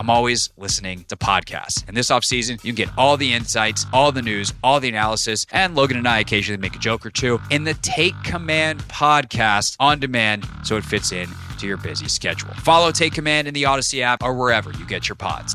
I'm always listening to podcasts. And this off season, you can get all the insights, all the news, all the analysis, and Logan and I occasionally make a joke or two in the Take Command podcast on demand so it fits in to your busy schedule. Follow Take Command in the Audacy app or wherever you get your pods.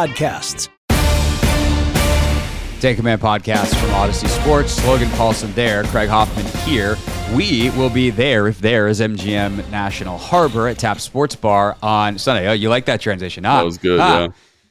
podcasts. Take Command podcast from Audacy Sports. Logan Paulson there, Craig Hoffman here. We will be there if there is MGM National Harbor at Tap Sports Bar on Sunday. Oh, you like that transition? Ah, that was good. Ah. Yeah.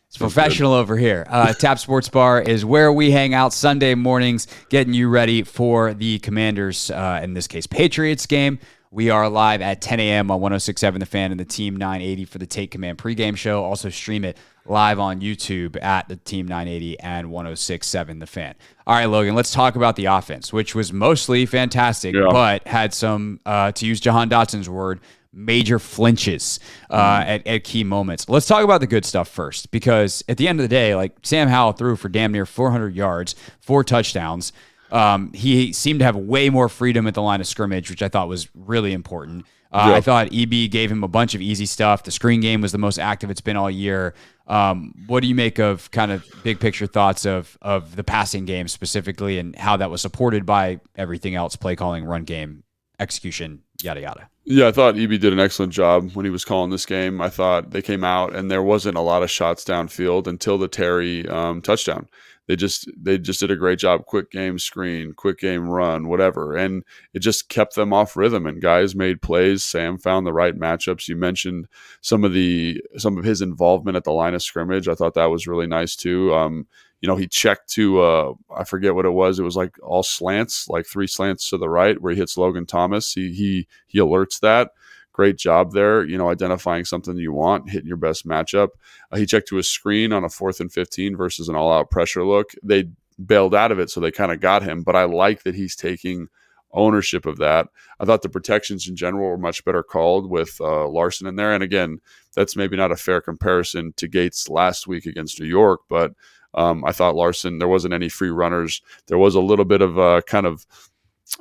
It's professional over here. Uh, Tap Sports Bar is where we hang out Sunday mornings, getting you ready for the Commanders, uh, in this case, Patriots game. We are live at 10 a.m. on 1067 The Fan and the Team 980 for the Take Command pregame show. Also stream it live on YouTube at the Team 980 and 1067 The Fan. All right, Logan, let's talk about the offense, which was mostly fantastic, yeah. but had some, uh, to use Jahan Dotson's word, major flinches uh, mm. at, at key moments. Let's talk about the good stuff first, because at the end of the day, like Sam Howell threw for damn near 400 yards, four touchdowns. Um, he seemed to have way more freedom at the line of scrimmage, which I thought was really important. Uh, I thought EB gave him a bunch of easy stuff. The screen game was the most active it's been all year. Um, what do you make of kind of big picture thoughts of of the passing game specifically, and how that was supported by everything else, play calling, run game, execution, yada yada? Yeah, I thought EB did an excellent job when he was calling this game. I thought they came out and there wasn't a lot of shots downfield until the Terry um, touchdown they just they just did a great job. Quick game screen quick game run whatever. And it just kept them off rhythm. And guys made plays. Sam found the right matchups. You mentioned some of the some of his involvement at the line of scrimmage. I thought that was really nice too. Um, you know he checked to uh, i forget what it was. It was like all slants like three slants to the right where he hits logan thomas. He he he alerts that great job there, you know, identifying something you want, hitting your best matchup. Uh, he checked to a screen on a fourth and 15 versus an all out pressure look. They bailed out of it, so they kind of got him. But I like that he's taking ownership of that. I thought the protections in general were much better called with uh, Larsen in there. And again, that's maybe not a fair comparison to Gates last week against New York, but um, I thought Larsen, there wasn't any free runners. There was a little bit of a kind of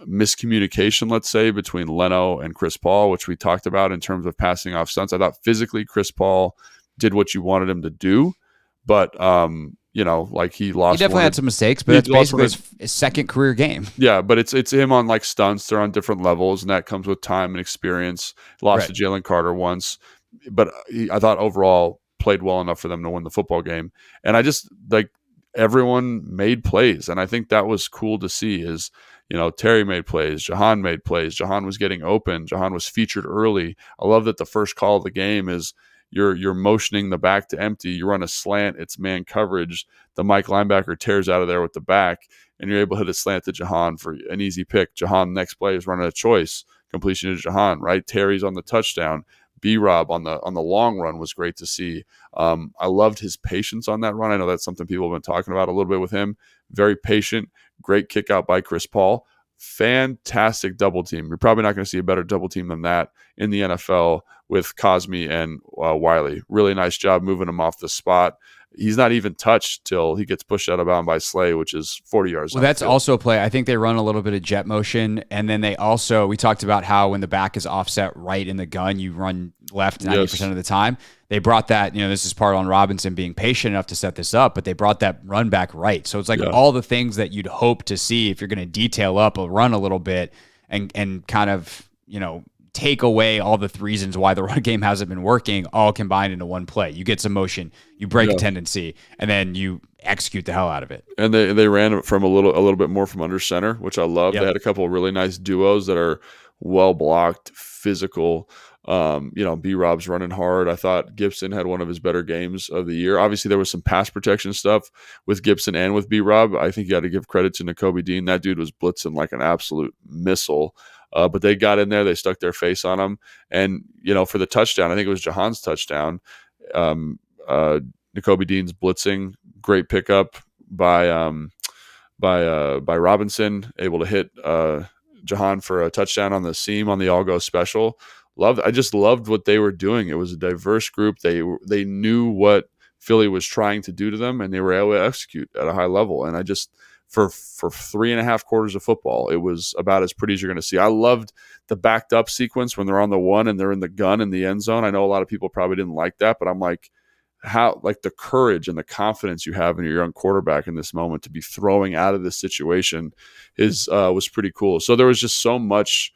miscommunication, let's say, between Leno and Chris Paul, which we talked about in terms of passing off stunts. I thought physically Chris Paul did what you wanted him to do, but um, you know, like he lost. He definitely had some mistakes, but it's basically his, his, second career game. Yeah, but it's it's him on like stunts. They're on different levels, and that comes with time and experience. Lost right. to Jalen Carter once, but he, I thought overall played well enough for them to win the football game. And I just like everyone made plays, and I think that was cool to see. Is you know, Terry made plays, Jahan made plays, Jahan was getting open, Jahan was featured early. I love that the first call of the game is you're you're motioning the back to empty, you run a slant, it's man coverage. The Mike linebacker tears out of there with the back, and you're able to hit a slant to Jahan for an easy pick. Jahan next play is running a choice, completion to Jahan, right? Terry's on the touchdown. B Rob on the on the long run was great to see. Um, I loved his patience on that run. I know that's something people have been talking about a little bit with him. Very patient, Great kick out by Chris Paul. Fantastic double team. You're probably not going to see a better double team than that in the NFL with Cosmi and uh, Wylie. Really nice job moving him off the spot he's not even touched till he gets pushed out of bounds by Slay, which is 40 yards. Well, that's also a play. I think they run a little bit of jet motion. And then they also, we talked about how when the back is offset right in the gun, you run left 90% yes. of the time. They brought that, you know, this is part on Robinson being patient enough to set this up, but they brought that run back right. So it's like yeah. all the things that you'd hope to see if you're going to detail up a run a little bit and, and kind of, you know, take away all the reasons why the run game hasn't been working, all combined into one play. You get some motion, you break yeah. a tendency, and then you execute the hell out of it. And they they ran from a little a little bit more from under center, which I love. Yep. They had a couple of really nice duos that are well blocked, physical. Um, you know, B Rob's running hard. I thought Gibson had one of his better games of the year. Obviously, there was some pass protection stuff with Gibson and with B Rob. I think you got to give credit to Nakobe Dean. That dude was blitzing like an absolute missile. Uh, but they got in there, they stuck their face on him. And, you know, for the touchdown, I think it was Jahan's touchdown. Um, uh, Nakobe Dean's blitzing, great pickup by um, by uh, by Robinson, able to hit uh, Jahan for a touchdown on the seam on the all go special. Loved, I just loved what they were doing. It was a diverse group. They they knew what Philly was trying to do to them, and they were able to execute at a high level. And I just for for three and a half quarters of football, it was about as pretty as you're going to see. I loved the backed up sequence when they're on the one and they're in the gun in the end zone. I know a lot of people probably didn't like that, but I'm like, how like the courage and the confidence you have in your young quarterback in this moment to be throwing out of this situation is uh, was pretty cool. So there was just so much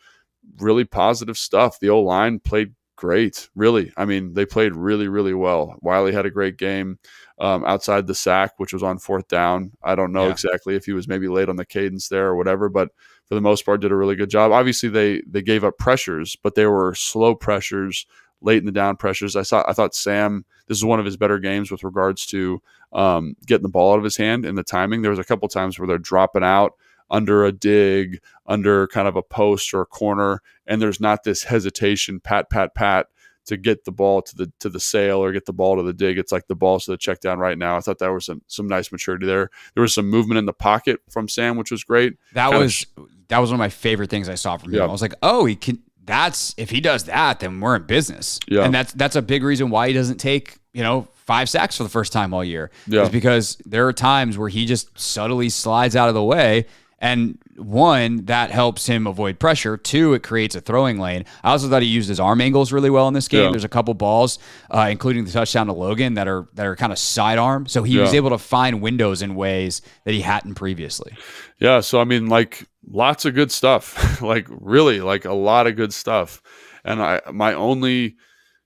really positive stuff. The O line played great, really. I mean, they played really, really well. Wylie had a great game um, outside the sack, which was on fourth down. I don't know yeah. exactly if he was maybe late on the cadence there or whatever, but for the most part, did a really good job. Obviously, they they gave up pressures, but they were slow pressures late in the down pressures. I saw I thought Sam this is one of his better games with regards to um, getting the ball out of his hand and the timing. There was a couple times where they're dropping out under a dig, under kind of a post or a corner, and there's not this hesitation, pat, pat, pat to get the ball to the to the sail or get the ball to the dig. It's like the ball's to the check down right now. I thought that was some some nice maturity there. There was some movement in the pocket from Sam, which was great. That kind was of, that was one of my favorite things I saw from him. Yeah. I was like, oh, he can that's if he does that, then we're in business. Yeah. And that's that's a big reason why he doesn't take, you know, five sacks for the first time all year. Yeah. Is because there are times where he just subtly slides out of the way. And one, that helps him avoid pressure. Two, it creates a throwing lane. I also thought he used his arm angles really well in this game. Yeah. There's a couple balls, uh, including the touchdown to Logan, that are that are kind of sidearm. So he yeah. was able to find windows in ways that he hadn't previously. Yeah. So I mean, like lots of good stuff. like really, like a lot of good stuff. And I my only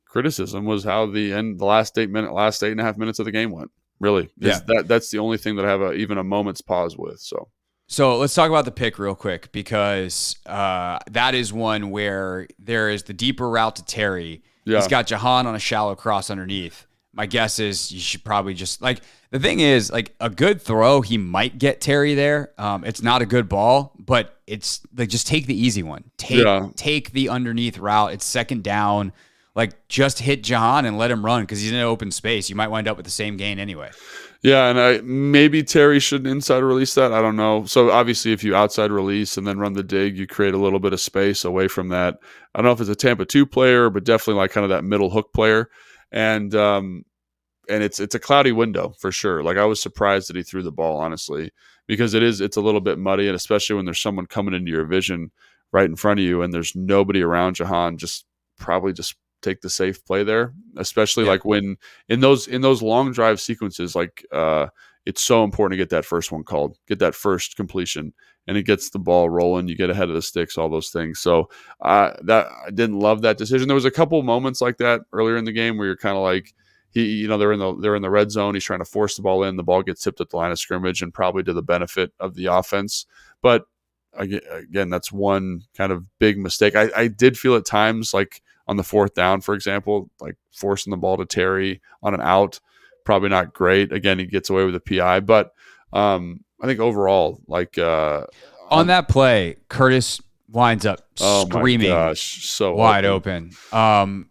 criticism was how the end the last eight minute last eight and a half minutes of the game went. Really. Yeah. That that's the only thing that I have a, even a moment's pause with. So so let's talk about the pick real quick because uh, that is one where there is the deeper route to Terry. Yeah. He's got Jahan on a shallow cross underneath. My guess is you should probably just like the thing is, like a good throw, he might get Terry there. Um, it's not a good ball, but it's like just take the easy one. Take yeah. take the underneath route. It's second down. Like just hit Jahan and let him run because he's in an open space. You might wind up with the same gain anyway. Yeah, and I maybe Terry should inside release that. I don't know. So obviously, if you outside release and then run the dig, you create a little bit of space away from that. I don't know if it's a Tampa two player, but definitely like kind of that middle hook player. And um, and it's it's a cloudy window for sure. Like I was surprised that he threw the ball honestly because it is it's a little bit muddy and especially when there's someone coming into your vision right in front of you and there's nobody around Jahan just probably just take the safe play there especially yeah. like when in those in those long drive sequences like uh it's so important to get that first one called get that first completion and it gets the ball rolling you get ahead of the sticks all those things so uh that i didn't love that decision there was a couple moments like that earlier in the game where you're kind of like he, you know, they're in the they're in the red zone. He's trying to force the ball in. The ball gets tipped at the line of scrimmage, and probably to the benefit of the offense. But again, that's one kind of big mistake. I, I did feel at times like on the fourth down, for example, like forcing the ball to Terry on an out, probably not great. Again, he gets away with a PI, but um, I think overall, like uh, on that play, Curtis winds up oh screaming, gosh, so wide open. open. Um,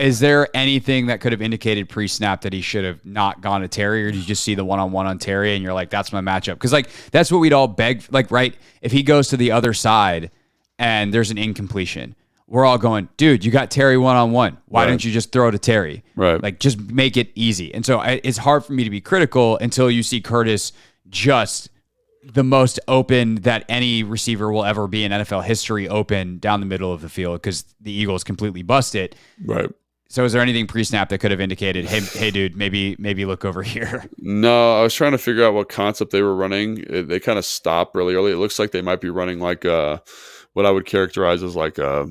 Is there anything that could have indicated pre-snap that he should have not gone to Terry, or did you just see the one-on-one on Terry and you're like, that's my matchup? Because like that's what we'd all beg, like right? If he goes to the other side and there's an incompletion, we're all going, dude, you got Terry one-on-one. Why right. don't you just throw to Terry? Right. Like just make it easy. And so I, it's hard for me to be critical until you see Curtis just the most open that any receiver will ever be in NFL history open down the middle of the field because the Eagles completely bust it. Right. So is there anything pre-snap that could have indicated, hey, hey, dude, maybe maybe look over here? No, I was trying to figure out what concept they were running. It, they kind of stop really early. It looks like they might be running like a, what I would characterize as like a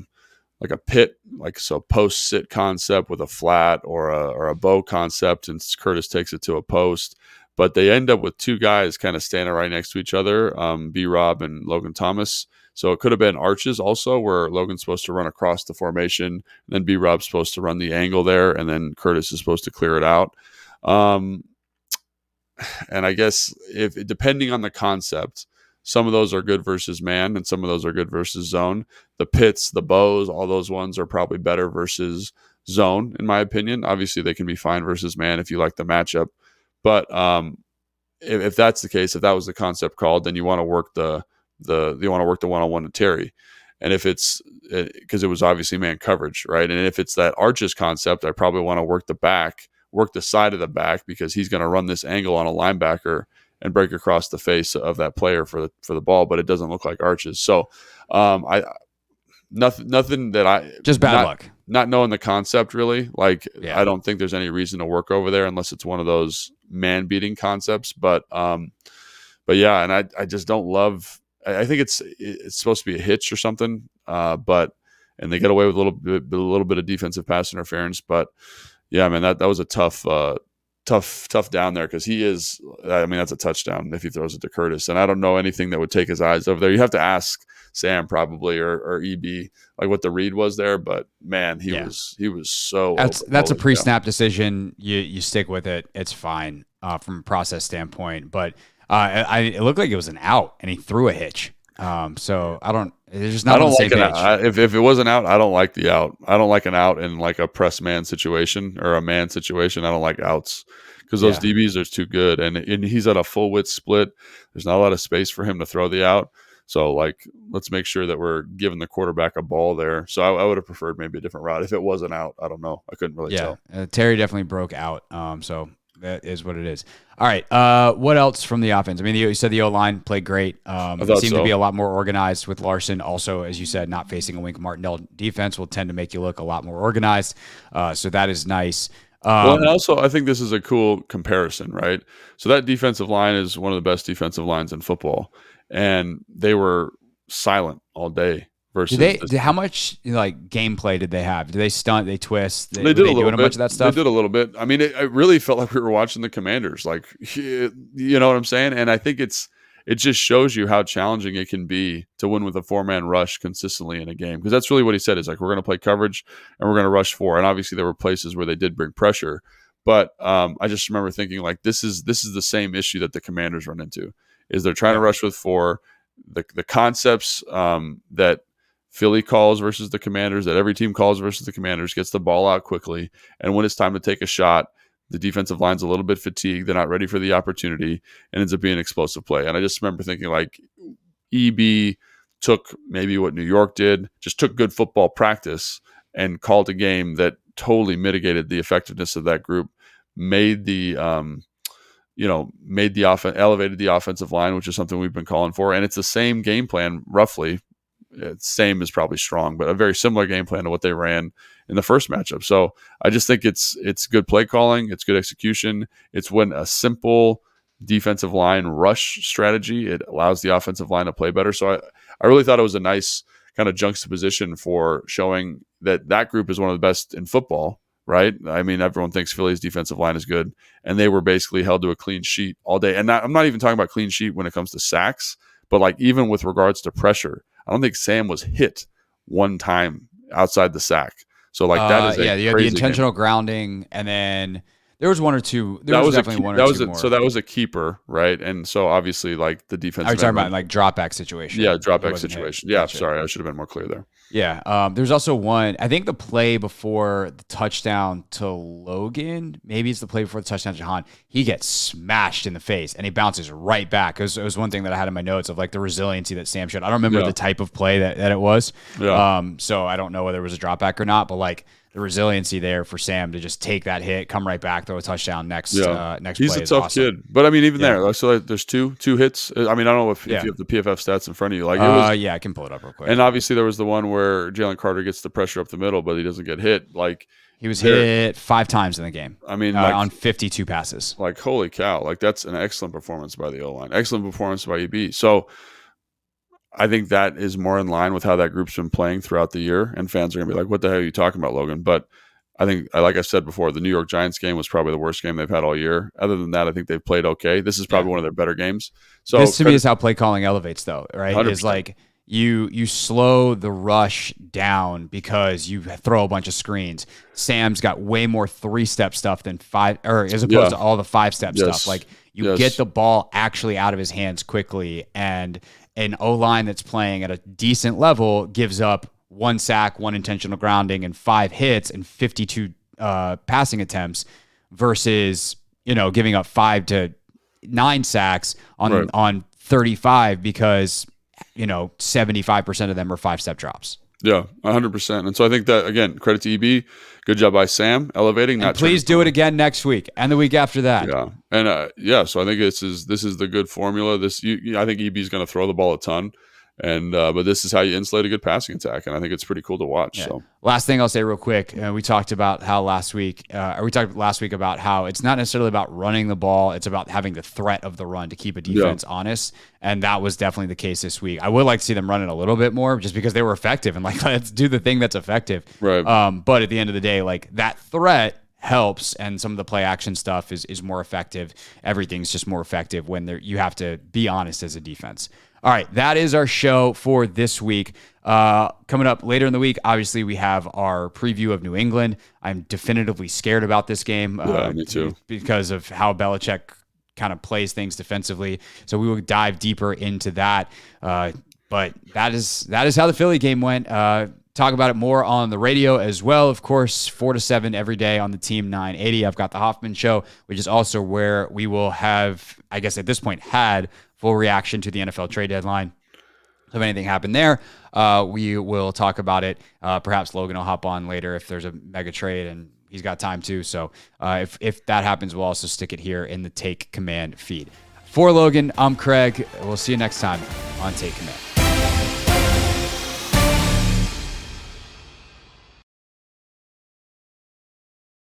like a pit, like so post sit concept with a flat or a or a bow concept, and Curtis takes it to a post. But they end up with two guys kind of standing right next to each other, um, B. Rob and Logan Thomas. So it could have been arches also, where Logan's supposed to run across the formation, then B Rob's supposed to run the angle there, and then Curtis is supposed to clear it out. Um, and I guess if depending on the concept, some of those are good versus man, and some of those are good versus zone. The pits, the bows, all those ones are probably better versus zone, in my opinion. Obviously, they can be fine versus man if you like the matchup. But um, if, if that's the case, if that was the concept called, then you want to work the the you want to work the one on one to Terry. And if it's because eh, it was obviously man coverage, right? And if it's that arches concept, I probably want to work the back, work the side of the back because he's going to run this angle on a linebacker and break across the face of that player for the for the ball, but it doesn't look like arches. So um, I nothing nothing that I just bad not, luck. Not knowing the concept really, like yeah. I don't think there's any reason to work over there unless it's one of those man beating concepts. But um, but yeah, and I I just don't love I think it's it's supposed to be a hitch or something, uh, but and they get away with a little bit a little bit of defensive pass interference. But yeah, man, that that was a tough uh, tough tough down there because he is. I mean, that's a touchdown if he throws it to Curtis, and I don't know anything that would take his eyes over there. You have to ask Sam probably or, or EB like what the read was there, but man, he yeah. was he was so. That's that's a pre-snap decision. You you stick with it. It's fine uh, from a process standpoint, but uh, I, it looked like it was an out, and he threw a hitch. Um, so I don't. It's just not. I don't like it. I, if if it wasn't out, I don't like the out. I don't like an out in like a press man situation or a man situation. I don't like outs because those yeah. DBs are too good, and and he's at a full width split. There's not a lot of space for him to throw the out. So like, let's make sure that we're giving the quarterback a ball there. So I, I would have preferred maybe a different route if it wasn't out. I don't know. I couldn't really yeah. tell. Uh, Terry definitely broke out. Um, so that is what it is. All right. Uh, what else from the offense? I mean, you said the O line played great. Um, seemed so. to be a lot more organized with Larsen. Also, as you said, not facing a Wink Martindale defense will tend to make you look a lot more organized. Uh, so that is nice. Um, well, and also, I think this is a cool comparison, right? So that defensive line is one of the best defensive lines in football, and they were silent all day versus they how much like gameplay did they have? Do they stunt they twist they, they did a little bit. a bunch of that stuff? they did a little bit. I mean it, it, really felt like we were watching the commanders like you know what i'm saying? And i think it's it just shows you how challenging it can be to win with a four-man rush consistently in a game because that's really what he said is like we're going to play coverage and we're going to rush four. And obviously there were places where they did bring pressure. But um, i just remember thinking like this is this is the same issue that the commanders run into is they're trying to rush with four. The, the concepts um, that Philly calls versus the Commanders, that every team calls versus the Commanders, gets the ball out quickly. And when it's time to take a shot, the defensive line's a little bit fatigued. They're not ready for the opportunity and ends up being an explosive play. And I just remember thinking, like, EB took maybe what New York did, just took good football practice and called a game that totally mitigated the effectiveness of that group, made the, um, you know, made the offense, elevated the offensive line, which is something we've been calling for. And it's the same game plan, roughly, same is probably strong, but a very similar game plan to what they ran in the first matchup. So I just think it's it's good play calling, it's good execution. It's when a simple defensive line rush strategy it allows the offensive line to play better. So I I really thought it was a nice kind of juxtaposition for showing that that group is one of the best in football. Right. I mean, everyone thinks Philly's defensive line is good, and they were basically held to a clean sheet all day. And not, I'm not even talking about clean sheet when it comes to sacks, but like even with regards to pressure, I don't think Sam was hit one time outside the sack. So like that uh, is yeah, the intentional game. grounding, and then there was one or two. There that was, was definitely a, one or that was two a, more. So that was a keeper, right? And so obviously, like the defense. Are you talking about like drop back situation? Yeah, drop back situation. Hit. Yeah, gotcha. sorry, I should have been more clear there. Yeah, um, there's also one. I think the play before the touchdown to Logan, maybe it's the play before the touchdown to Jahan. He gets smashed in the face and he bounces right back. It was, it was one thing that I had in my notes of like the resiliency that Sam showed. I don't remember yeah. the type of play that, that it was. Yeah. Um, so I don't know whether it was a drop back or not, but like the resiliency there for Sam to just take that hit, come right back, throw a touchdown next Yeah. uh, next He's a tough awesome. kid, but I mean, even Yeah. there, so there's two two hits. I mean, I don't know if, Yeah. if you have the PFF stats in front of you. Like it Uh, yeah, I can pull it up real quick. and obviously there was the one where Jalen Carter gets the pressure up the middle, but he doesn't get hit. Like he was hit five times in the game I mean, uh, like, on 52 passes. like holy cow, like that's an excellent performance by the O line, excellent performance by EB. So I think that is more in line with how that group's been playing throughout the year, and fans are gonna be like, "What the hell are you talking about, Logan?" But I think, like I said before, the New York Giants game was probably the worst game they've had all year. Other than that, I think they've played okay. This is probably one of their better games. So this to me is how play calling elevates, though, right? Is 100%. like you you slow the rush down because you throw a bunch of screens. Sam's got way more three step stuff than five, or as opposed Yeah. to all the five step Yes. stuff. Like you Yes. get the ball actually out of his hands quickly, and an O line that's playing at a decent level gives up one sack, one intentional grounding, and five hits and fifty two uh, passing attempts versus you know giving up five to nine sacks on Right. on 35 because you know 75% of them are five step drops. Yeah, hundred percent. And so I think that again, credit to EB. Good job by Sam elevating. Not please do it again next week and the week after that. Yeah, and uh, yeah, so I think this is this is the good formula. This you, you- I think EB is going to throw the ball a ton, and uh, but this is how you insulate a good passing attack, and I think it's pretty cool to watch. So Last thing I'll say real quick, uh, we talked about how last week, uh, or we talked last week about how it's not necessarily about running the ball; it's about having the threat of the run to keep a defense honest, and that was definitely the case this week. I would like to see them run it a little bit more, just because they were effective and like let's do the thing that's effective. Right. Um, but at the end of the day, like that threat helps, and some of the play action stuff is is more effective. Everything's just more effective when there you have to be honest as a defense. All right, that is our show for this week. Uh, coming up later in the week, obviously we have our preview of New England. I'm definitively scared about this game. Yeah, uh, me too. Because of how Belichick kind of plays things defensively. So we will dive deeper into that. Uh, but that is that is how the Philly game went. Uh, talk about it more on the radio as well. Of course, four to seven every day on the Team 980. I've got the Hoffman Show, which is also where we will have, I guess at this point, had full reaction to the NFL trade deadline. If anything happened there, uh, we will talk about it. Uh, perhaps Logan will hop on later if there's a mega trade and he's got time too. So uh, if, if that happens, we'll also stick it here in the Take Command feed. For Logan, I'm Craig. We'll see you next time on Take Command.